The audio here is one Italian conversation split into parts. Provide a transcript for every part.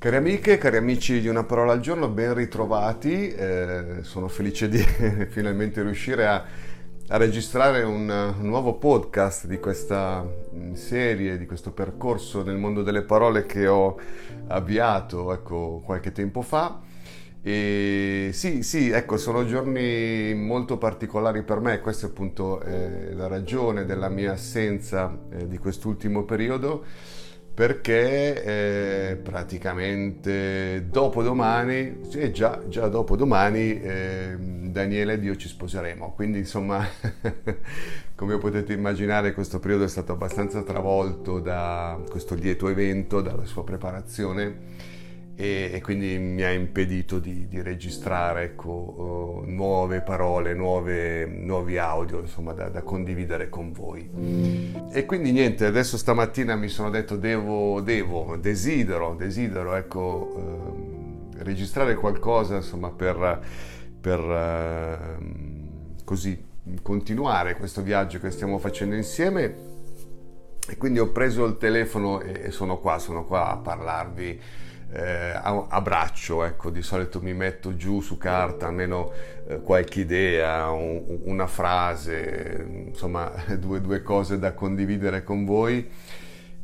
Cari amiche, cari amici di Una parola al giorno, ben ritrovati. Eh, sono felice di finalmente riuscire a, a registrare un, nuovo podcast di questa mm, serie, di questo percorso nel mondo delle parole che ho avviato ecco, qualche tempo fa. E sì, sì, ecco, sono giorni molto particolari per me, questa è appunto eh, la ragione della mia assenza eh, di quest'ultimo periodo perché eh, praticamente dopodomani, sì, già, già dopodomani, eh, Daniele ed io ci sposeremo. Quindi insomma, come potete immaginare, questo periodo è stato abbastanza travolto da questo lieto evento, dalla sua preparazione e, e quindi mi ha impedito di, di registrare ecco, uh, nuove parole, nuove, nuovi audio insomma, da, da, condividere con voi. E quindi niente, adesso stamattina mi sono detto devo, devo desidero, desidero ecco, uh, registrare qualcosa insomma, per, per uh, così continuare questo viaggio che stiamo facendo insieme. E quindi ho preso il telefono e sono qua, sono qua a parlarvi eh, a, ecco, di solito mi metto giù su carta almeno eh, qualche idea, un, una frase, insomma due, due cose da condividere con voi.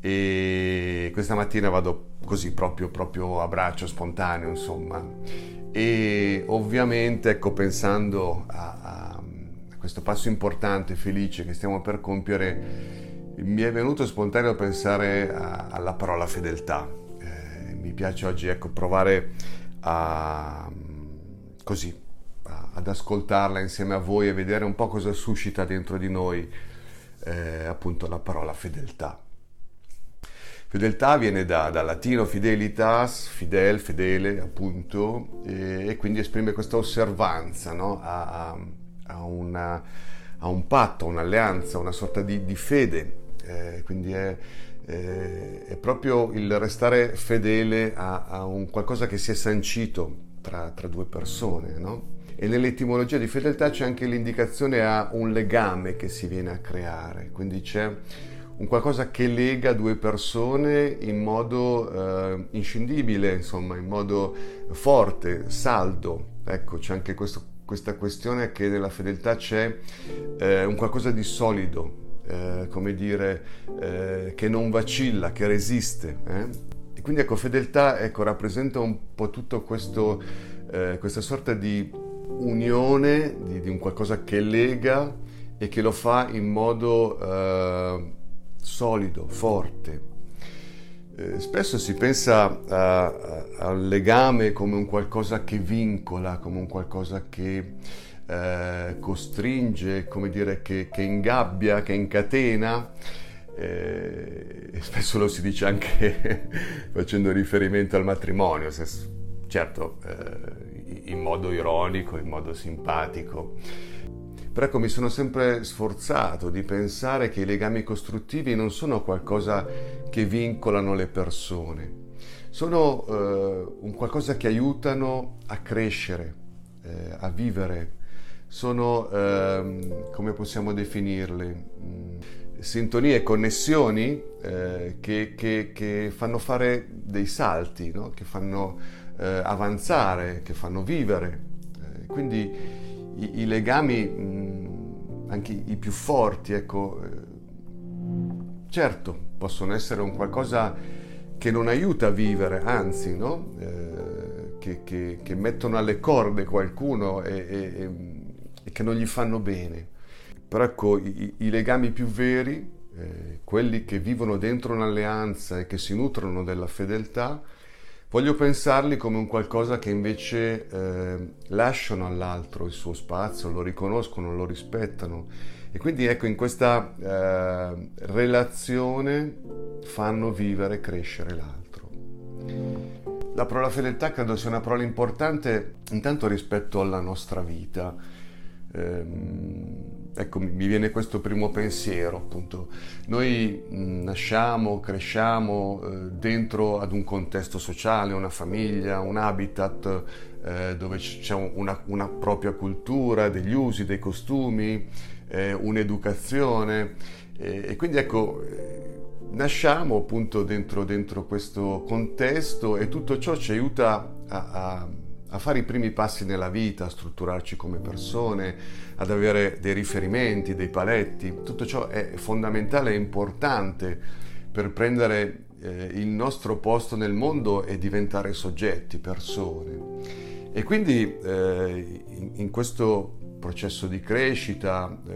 E questa mattina vado così proprio, proprio a spontaneo insomma. E ovviamente ecco pensando a, a questo passo importante felice che stiamo per compiere mi è venuto spontaneo pensare a, alla parola fedeltà mi piace oggi ecco, provare a, così, a, ad ascoltarla insieme a voi e vedere un po' cosa suscita dentro di noi eh, appunto la parola fedeltà. Fedeltà viene da, da, latino fidelitas, fidel, fedele appunto, e, e quindi esprime questa osservanza no? a, a, una, a, un patto, un'alleanza, una sorta di, di fede, eh, quindi è, eh, è proprio il restare fedele a, a, un qualcosa che si è sancito tra, tra due persone, no? E nell'etimologia di fedeltà c'è anche l'indicazione a un legame che si viene a creare, quindi c'è un qualcosa che lega due persone in modo eh, inscindibile, insomma, in modo forte, saldo. Ecco, c'è anche questo, questa questione che nella fedeltà c'è eh, un qualcosa di solido, eh, come dire, eh, che non vacilla, che resiste. Eh? E quindi ecco, fedeltà ecco, rappresenta un po' tutto questo, eh, questa sorta di unione, di, di, un qualcosa che lega e che lo fa in modo eh, solido, forte. Spesso si pensa al legame come un qualcosa che vincola, come un qualcosa che eh, costringe, come dire, che, che, ingabbia, che incatena. Eh, spesso lo si dice anche facendo riferimento al matrimonio, se, certo eh, in modo ironico, in modo simpatico. Però ecco, mi sono sempre sforzato di pensare che i legami costruttivi non sono qualcosa che vincolano le persone, sono eh, un qualcosa che aiutano a crescere, eh, a vivere, sono, ehm, come possiamo definirle, mm, sintonie, connessioni eh, che, che, che, fanno fare dei salti, no? che fanno eh, avanzare, che fanno vivere. Eh, quindi i, i legami, mh, mm, anche i più forti, ecco, eh, certo, possono essere un qualcosa che non aiuta a vivere, anzi, no? Eh, che, che, mettono alle corde qualcuno e, e e che non gli fanno bene. Però ecco, i, i legami più veri, eh, quelli che vivono dentro un'alleanza e che si nutrono della fedeltà, voglio pensarli come un qualcosa che invece eh, lasciano all'altro il suo spazio, lo riconoscono, lo rispettano. E quindi ecco, in questa eh, relazione fanno vivere e crescere l'altro. La parola fedeltà credo sia una parola importante intanto rispetto alla nostra vita ecco, mi viene questo primo pensiero, appunto. Noi nasciamo, cresciamo eh, dentro ad un contesto sociale, una famiglia, un habitat eh, dove c'è una, una, propria cultura, degli usi, dei costumi, eh, un'educazione. e quindi ecco, nasciamo appunto dentro, dentro, questo contesto e tutto ciò ci aiuta a, a a fare i primi passi nella vita, a strutturarci come persone, ad avere dei riferimenti, dei paletti. Tutto ciò è fondamentale e importante per prendere eh, il nostro posto nel mondo e diventare soggetti, persone. E quindi eh, in, in, questo processo di crescita eh,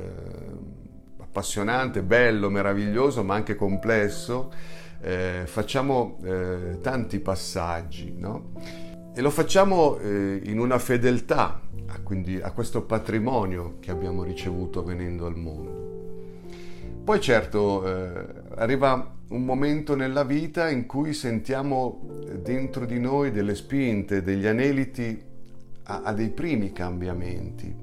appassionante, bello, meraviglioso, ma anche complesso, eh, facciamo eh, tanti passaggi, no? E lo facciamo eh, in una fedeltà a, quindi, a questo patrimonio che abbiamo ricevuto venendo al mondo. Poi certo eh, arriva un momento nella vita in cui sentiamo dentro di noi delle spinte, degli aneliti a, a dei primi cambiamenti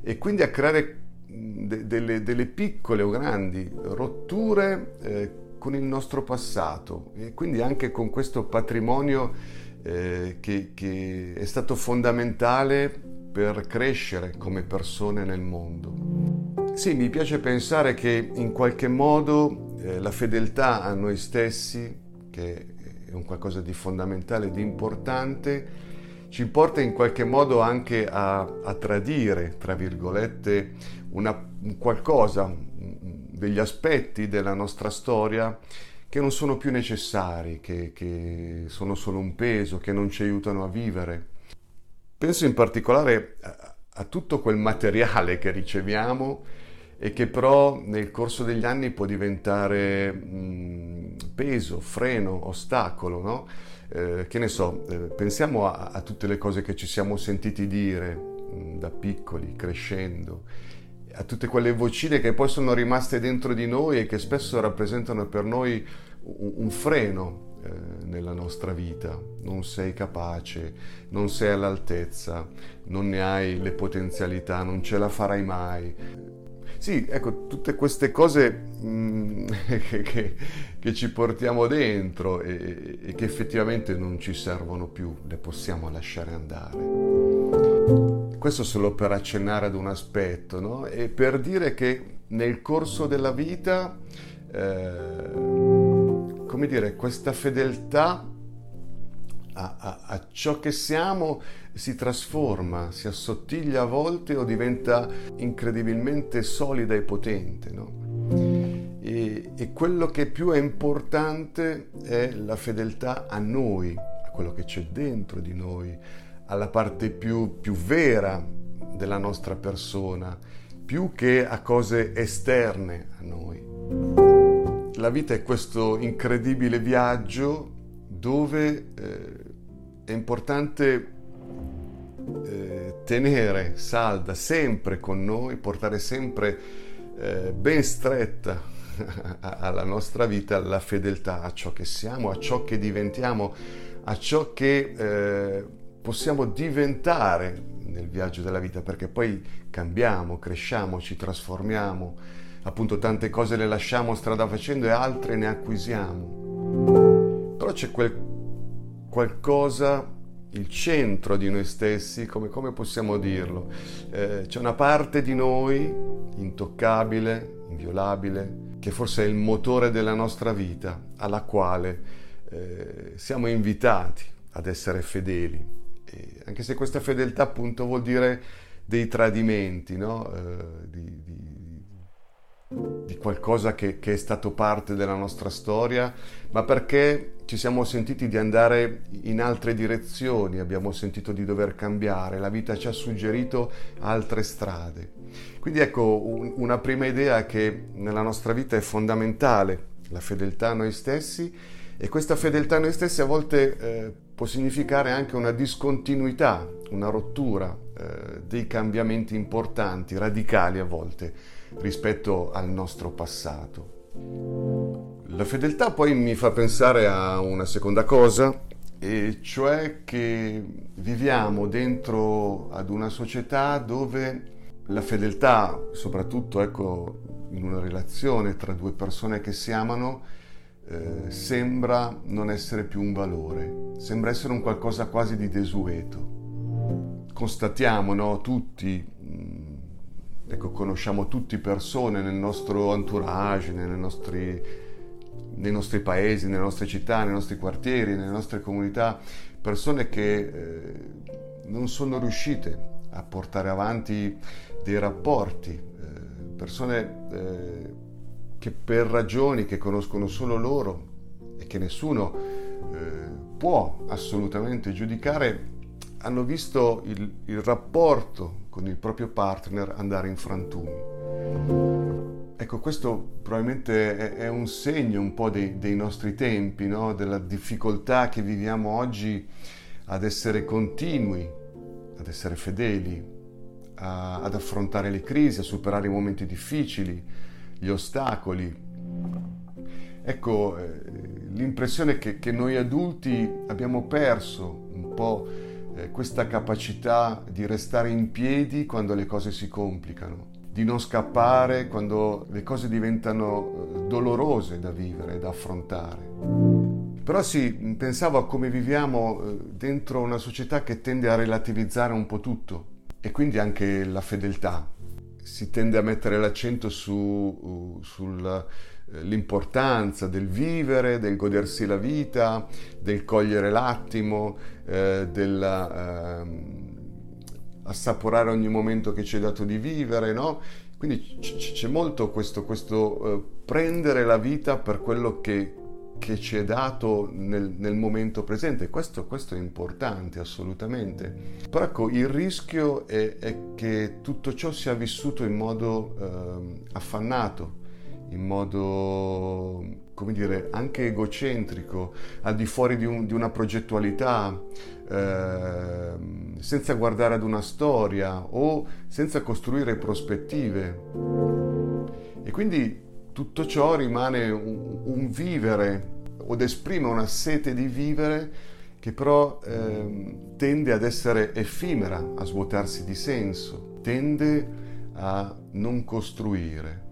e quindi a creare de, delle, delle, piccole o grandi rotture eh, con il nostro passato e quindi anche con questo patrimonio eh, che, che è stato fondamentale per crescere come persone nel mondo. Sì, mi piace pensare che in qualche modo eh, la fedeltà a noi stessi, che è un qualcosa di fondamentale, di importante, ci porta in qualche modo anche a, a tradire, tra virgolette, una, un qualcosa, degli aspetti della nostra storia che non sono più necessari, che, che sono solo un peso, che non ci aiutano a vivere. Penso in particolare a, a tutto quel materiale che riceviamo e che però nel corso degli anni può diventare mh, peso, freno, ostacolo, no? eh, che ne so, eh, pensiamo a, a, tutte le cose che ci siamo sentiti dire mh, da piccoli, crescendo, a tutte quelle vocine che poi sono rimaste dentro di noi e che spesso rappresentano per noi un, un freno eh, nella nostra vita. Non sei capace, non sei all'altezza, non ne hai le potenzialità, non ce la farai mai. Sì, ecco, tutte queste cose mm, che, che, che, ci portiamo dentro e, e che effettivamente non ci servono più, le possiamo lasciare andare. Questo solo per accennare ad un aspetto, no? E per dire che nel corso della vita, eh, come dire, questa fedeltà a, a, a, ciò che siamo si trasforma, si assottiglia a volte o diventa incredibilmente solida e potente, no? E, e quello che più è importante è la fedeltà a noi, a quello che c'è dentro di noi, alla parte più, più vera della nostra persona, più che a cose esterne a noi. La vita è questo incredibile viaggio dove eh, è importante eh, tenere salda sempre con noi, portare sempre eh, ben stretta alla nostra vita la fedeltà a ciò che siamo, a ciò che diventiamo, a ciò che eh, possiamo diventare nel viaggio della vita, perché poi cambiamo, cresciamo, ci trasformiamo, appunto tante cose le lasciamo strada facendo e altre ne acquisiamo. Però c'è quel qualcosa, il centro di noi stessi, come, come possiamo dirlo? Eh, c'è una parte di noi intoccabile, inviolabile, che forse è il motore della nostra vita, alla quale eh, siamo invitati ad essere fedeli, anche se questa fedeltà appunto vuol dire dei tradimenti, no? eh, di, di, di, qualcosa che, che, è stato parte della nostra storia, ma perché ci siamo sentiti di andare in altre direzioni, abbiamo sentito di dover cambiare, la vita ci ha suggerito altre strade. Quindi ecco, un, una prima idea che nella nostra vita è fondamentale la fedeltà a noi stessi e questa fedeltà a noi stessi a volte eh, può significare anche una discontinuità, una rottura eh, dei cambiamenti importanti, radicali a volte, rispetto al nostro passato. La fedeltà poi mi fa pensare a una seconda cosa, e cioè che viviamo dentro ad una società dove la fedeltà, soprattutto ecco, in una relazione tra due persone che si amano, eh, sembra non essere più un valore, sembra essere un qualcosa quasi di desueto. Constatiamo, no, tutti, mm, ecco, conosciamo tutti persone nel nostro entourage, nostri, nei nostri paesi, nelle nostre città, nei nostri quartieri, nelle nostre comunità, persone che eh, non sono riuscite a portare avanti dei rapporti, eh, persone eh, che per ragioni che conoscono solo loro e che nessuno eh, può assolutamente giudicare, hanno visto il, il, rapporto con il proprio partner andare in frantumi. Ecco, questo probabilmente è, è un segno un po' dei, dei nostri tempi, no? della difficoltà che viviamo oggi ad essere continui, ad essere fedeli, a, ad affrontare le crisi, a superare i momenti difficili, gli ostacoli. Ecco, eh, l'impressione che, che, noi adulti abbiamo perso un po' eh, questa capacità di restare in piedi quando le cose si complicano, di non scappare quando le cose diventano eh, dolorose da vivere, da affrontare. Però sì, pensavo a come viviamo dentro una società che tende a relativizzare un po' tutto e quindi anche la fedeltà si tende a mettere l'accento su, sull'importanza del vivere, del godersi la vita, del cogliere l'attimo, eh, del eh, assaporare ogni momento che ci è dato di vivere, no? Quindi c- c'è molto questo, questo eh, prendere la vita per quello che, che ci è dato nel, nel momento presente. Questo, questo, è importante assolutamente. Però ecco, il rischio è, è che tutto ciò sia vissuto in modo eh, affannato, in modo, come dire, anche egocentrico, al di fuori di, un, di una progettualità, eh, senza guardare ad una storia o senza costruire prospettive. E quindi tutto ciò rimane un, un vivere ed esprime una sete di vivere che però eh, tende ad essere effimera, a svuotarsi di senso, tende a non costruire.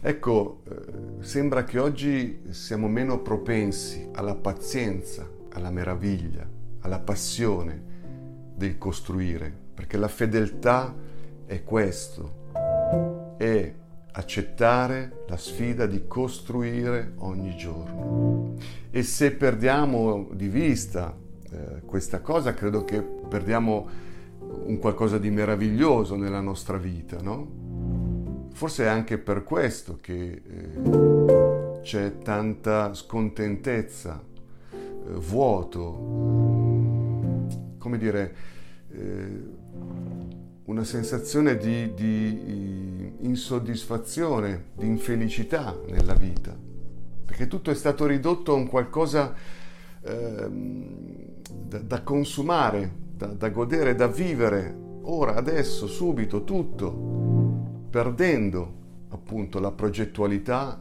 Ecco, eh, sembra che oggi siamo meno propensi alla pazienza, alla meraviglia, alla passione del costruire, perché la fedeltà è questo, è accettare la sfida di costruire ogni giorno. E se perdiamo di vista eh, questa cosa, credo che perdiamo un qualcosa di meraviglioso nella nostra vita, no? Forse è anche per questo che eh, c'è tanta scontentezza, eh, vuoto, come dire, eh, una sensazione di, di insoddisfazione, di infelicità nella vita, perché tutto è stato ridotto a un qualcosa eh, da, da, consumare, da, da godere, da vivere, ora, adesso, subito, tutto, perdendo appunto la progettualità,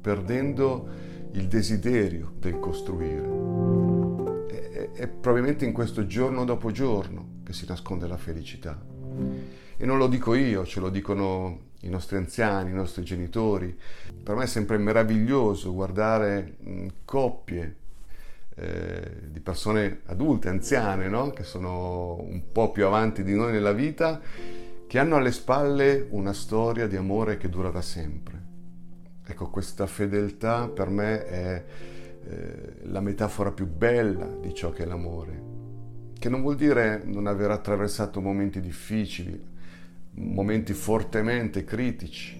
perdendo il desiderio del costruire. È, è probabilmente in questo giorno dopo giorno che si nasconde la felicità. E non lo dico io, ce lo dicono i nostri anziani, i nostri genitori. Per me è sempre meraviglioso guardare coppie eh, di persone adulte, anziane, no? che sono un po' più avanti di noi nella vita, che hanno alle spalle una storia di amore che dura da sempre. Ecco, questa fedeltà per me è eh, la metafora più bella di ciò che è l'amore che non vuol dire non aver attraversato momenti difficili, momenti fortemente critici,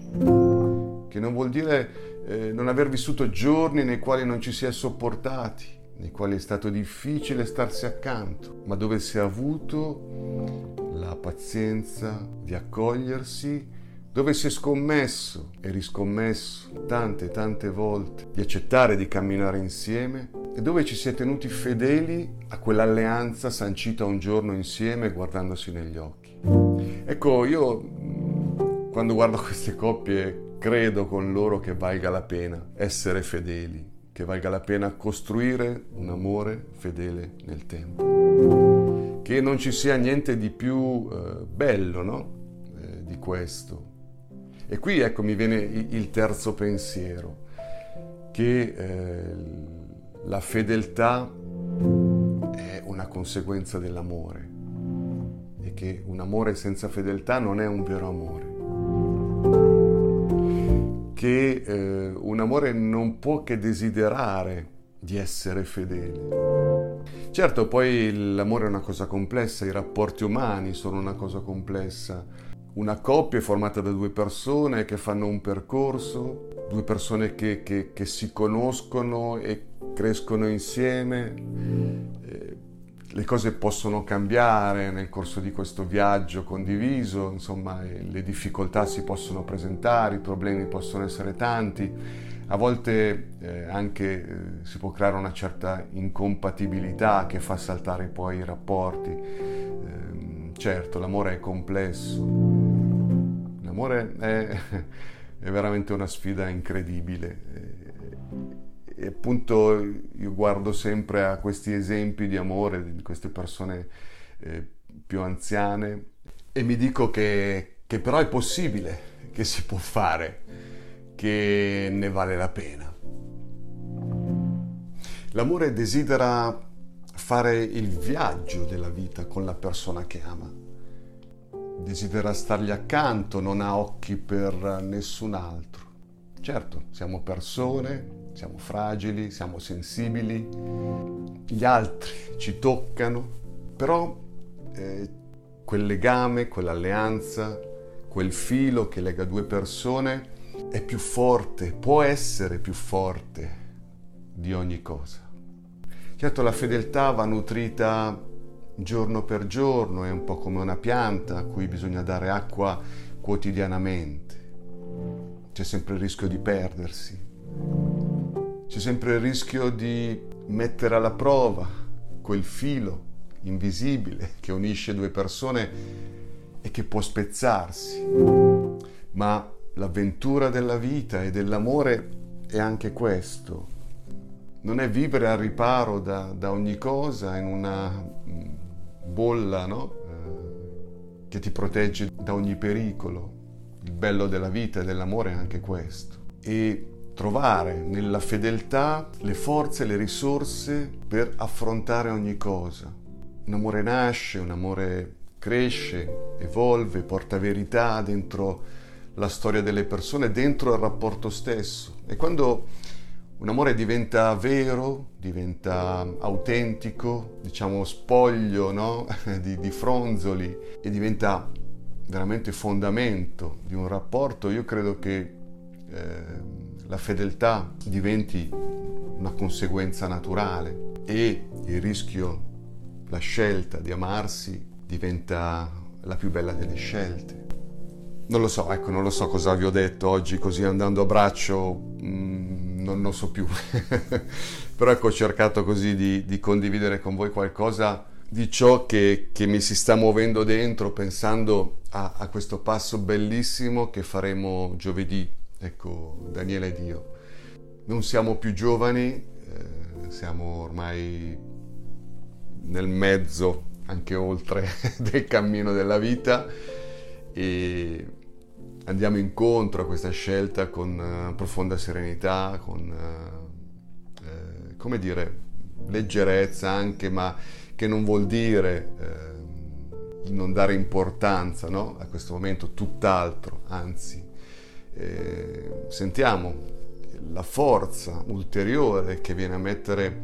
che non vuol dire eh, non aver vissuto giorni nei quali non ci si è sopportati, nei quali è stato difficile starsi accanto, ma dove si è avuto la pazienza di accogliersi dove si è scommesso e riscommesso tante tante volte di accettare di camminare insieme e dove ci si è tenuti fedeli a quell'alleanza sancita un giorno insieme guardandosi negli occhi. Ecco, io mm, quando guardo queste coppie credo con loro che valga la pena essere fedeli, che valga la pena costruire un amore fedele nel tempo. Che non ci sia niente di più eh, bello, no? di questo. E qui ecco mi viene il terzo pensiero, che eh, la fedeltà è una conseguenza dell'amore che un amore senza fedeltà non è un vero amore che eh, un amore non può che desiderare di essere fedele. Certo, poi l'amore è una cosa complessa, i rapporti umani sono una cosa complessa. Una coppia è formata da due persone che fanno un percorso, due persone che, che, che si conoscono e crescono insieme. Eh, le cose possono cambiare nel corso di questo viaggio condiviso, insomma le difficoltà si possono presentare, i problemi possono essere tanti, a volte eh, anche eh, si può creare una certa incompatibilità che fa saltare poi i rapporti. Eh, certo, l'amore è complesso, l'amore è, è veramente una sfida incredibile appunto io guardo sempre a questi esempi di amore di queste persone eh, più anziane e mi dico che, che però è possibile, che si può fare, che ne vale la pena. L'amore desidera fare il viaggio della vita con la persona che ama. Desidera stargli accanto, non ha occhi per nessun altro. Certo, siamo persone, siamo fragili, siamo sensibili, gli altri ci toccano, però eh, quel legame, quell'alleanza, quel filo che lega due persone è più forte, può essere più forte di ogni cosa. Certo la fedeltà va nutrita giorno per giorno, è un po' come una pianta a cui bisogna dare acqua quotidianamente. C'è sempre il rischio di perdersi, c'è sempre il rischio di mettere alla prova quel filo invisibile che unisce due persone e che può spezzarsi. Ma l'avventura della vita e dell'amore è anche questo. Non è vivere al riparo da, da ogni cosa in una mm, bolla no? eh, che ti protegge da ogni pericolo. Il bello della vita e dell'amore è anche questo. E trovare nella fedeltà le forze le risorse per affrontare ogni cosa. Un amore nasce, un amore cresce, evolve, porta verità dentro la storia delle persone, dentro il rapporto stesso. E quando un amore diventa vero, diventa autentico, diciamo spoglio no? di, di fronzoli e diventa veramente fondamento di un rapporto, io credo che eh, la fedeltà diventi una conseguenza naturale e il rischio, la scelta di amarsi diventa la più bella delle scelte. Non lo so, ecco, non lo so cosa vi ho detto oggi così andando a braccio, mm, non lo so più. Però ecco, ho cercato così di, di, condividere con voi qualcosa di ciò che, che, mi si sta muovendo dentro pensando a, a questo passo bellissimo che faremo giovedì Ecco, Daniele e Dio. Non siamo più giovani, eh, siamo ormai nel mezzo, anche oltre, del cammino della vita e andiamo incontro a questa scelta con uh, profonda serenità, con, uh, eh, come dire, leggerezza anche, ma che non vuol dire eh, non dare importanza no? a questo momento, tutt'altro, anzi eh, sentiamo la forza ulteriore che viene a mettere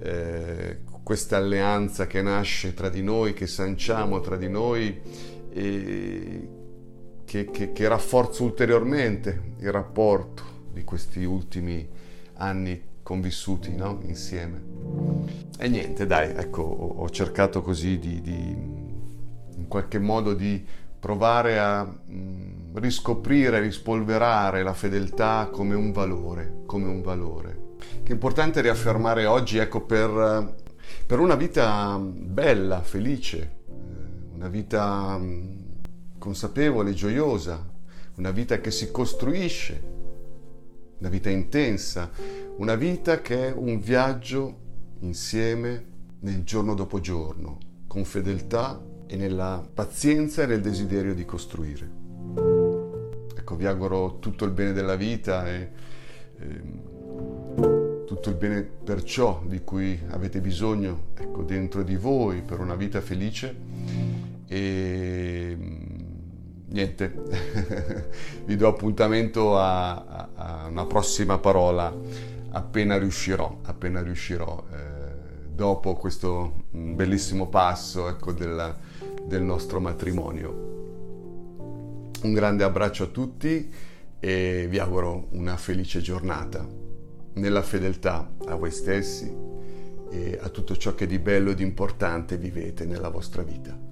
eh, questa alleanza che nasce tra di noi, che sanciamo tra di noi e che, che, che rafforza ulteriormente il rapporto di questi ultimi anni convissuti no? insieme. E niente, dai, ecco, ho cercato così di, di in qualche modo di provare a mm, riscoprire, rispolverare la fedeltà come un valore, come un valore. Che è importante riaffermare oggi, ecco, per, per una vita bella, felice, eh, una vita mm, consapevole, gioiosa, una vita che si costruisce, una vita intensa, una vita che è un viaggio insieme nel giorno dopo giorno, con fedeltà e nella pazienza e nel desiderio di costruire. Ecco, vi auguro tutto il bene della vita e, e ehm, tutto il bene perciò di cui avete bisogno ecco, dentro di voi per una vita felice e niente, vi do appuntamento a, a, a, una prossima parola appena riuscirò, appena riuscirò, eh, dopo questo bellissimo passo ecco, del, del nostro matrimonio. Un grande abbraccio a tutti e vi auguro una felice giornata nella fedeltà a voi stessi e a tutto ciò che di bello e di importante vivete nella vostra vita.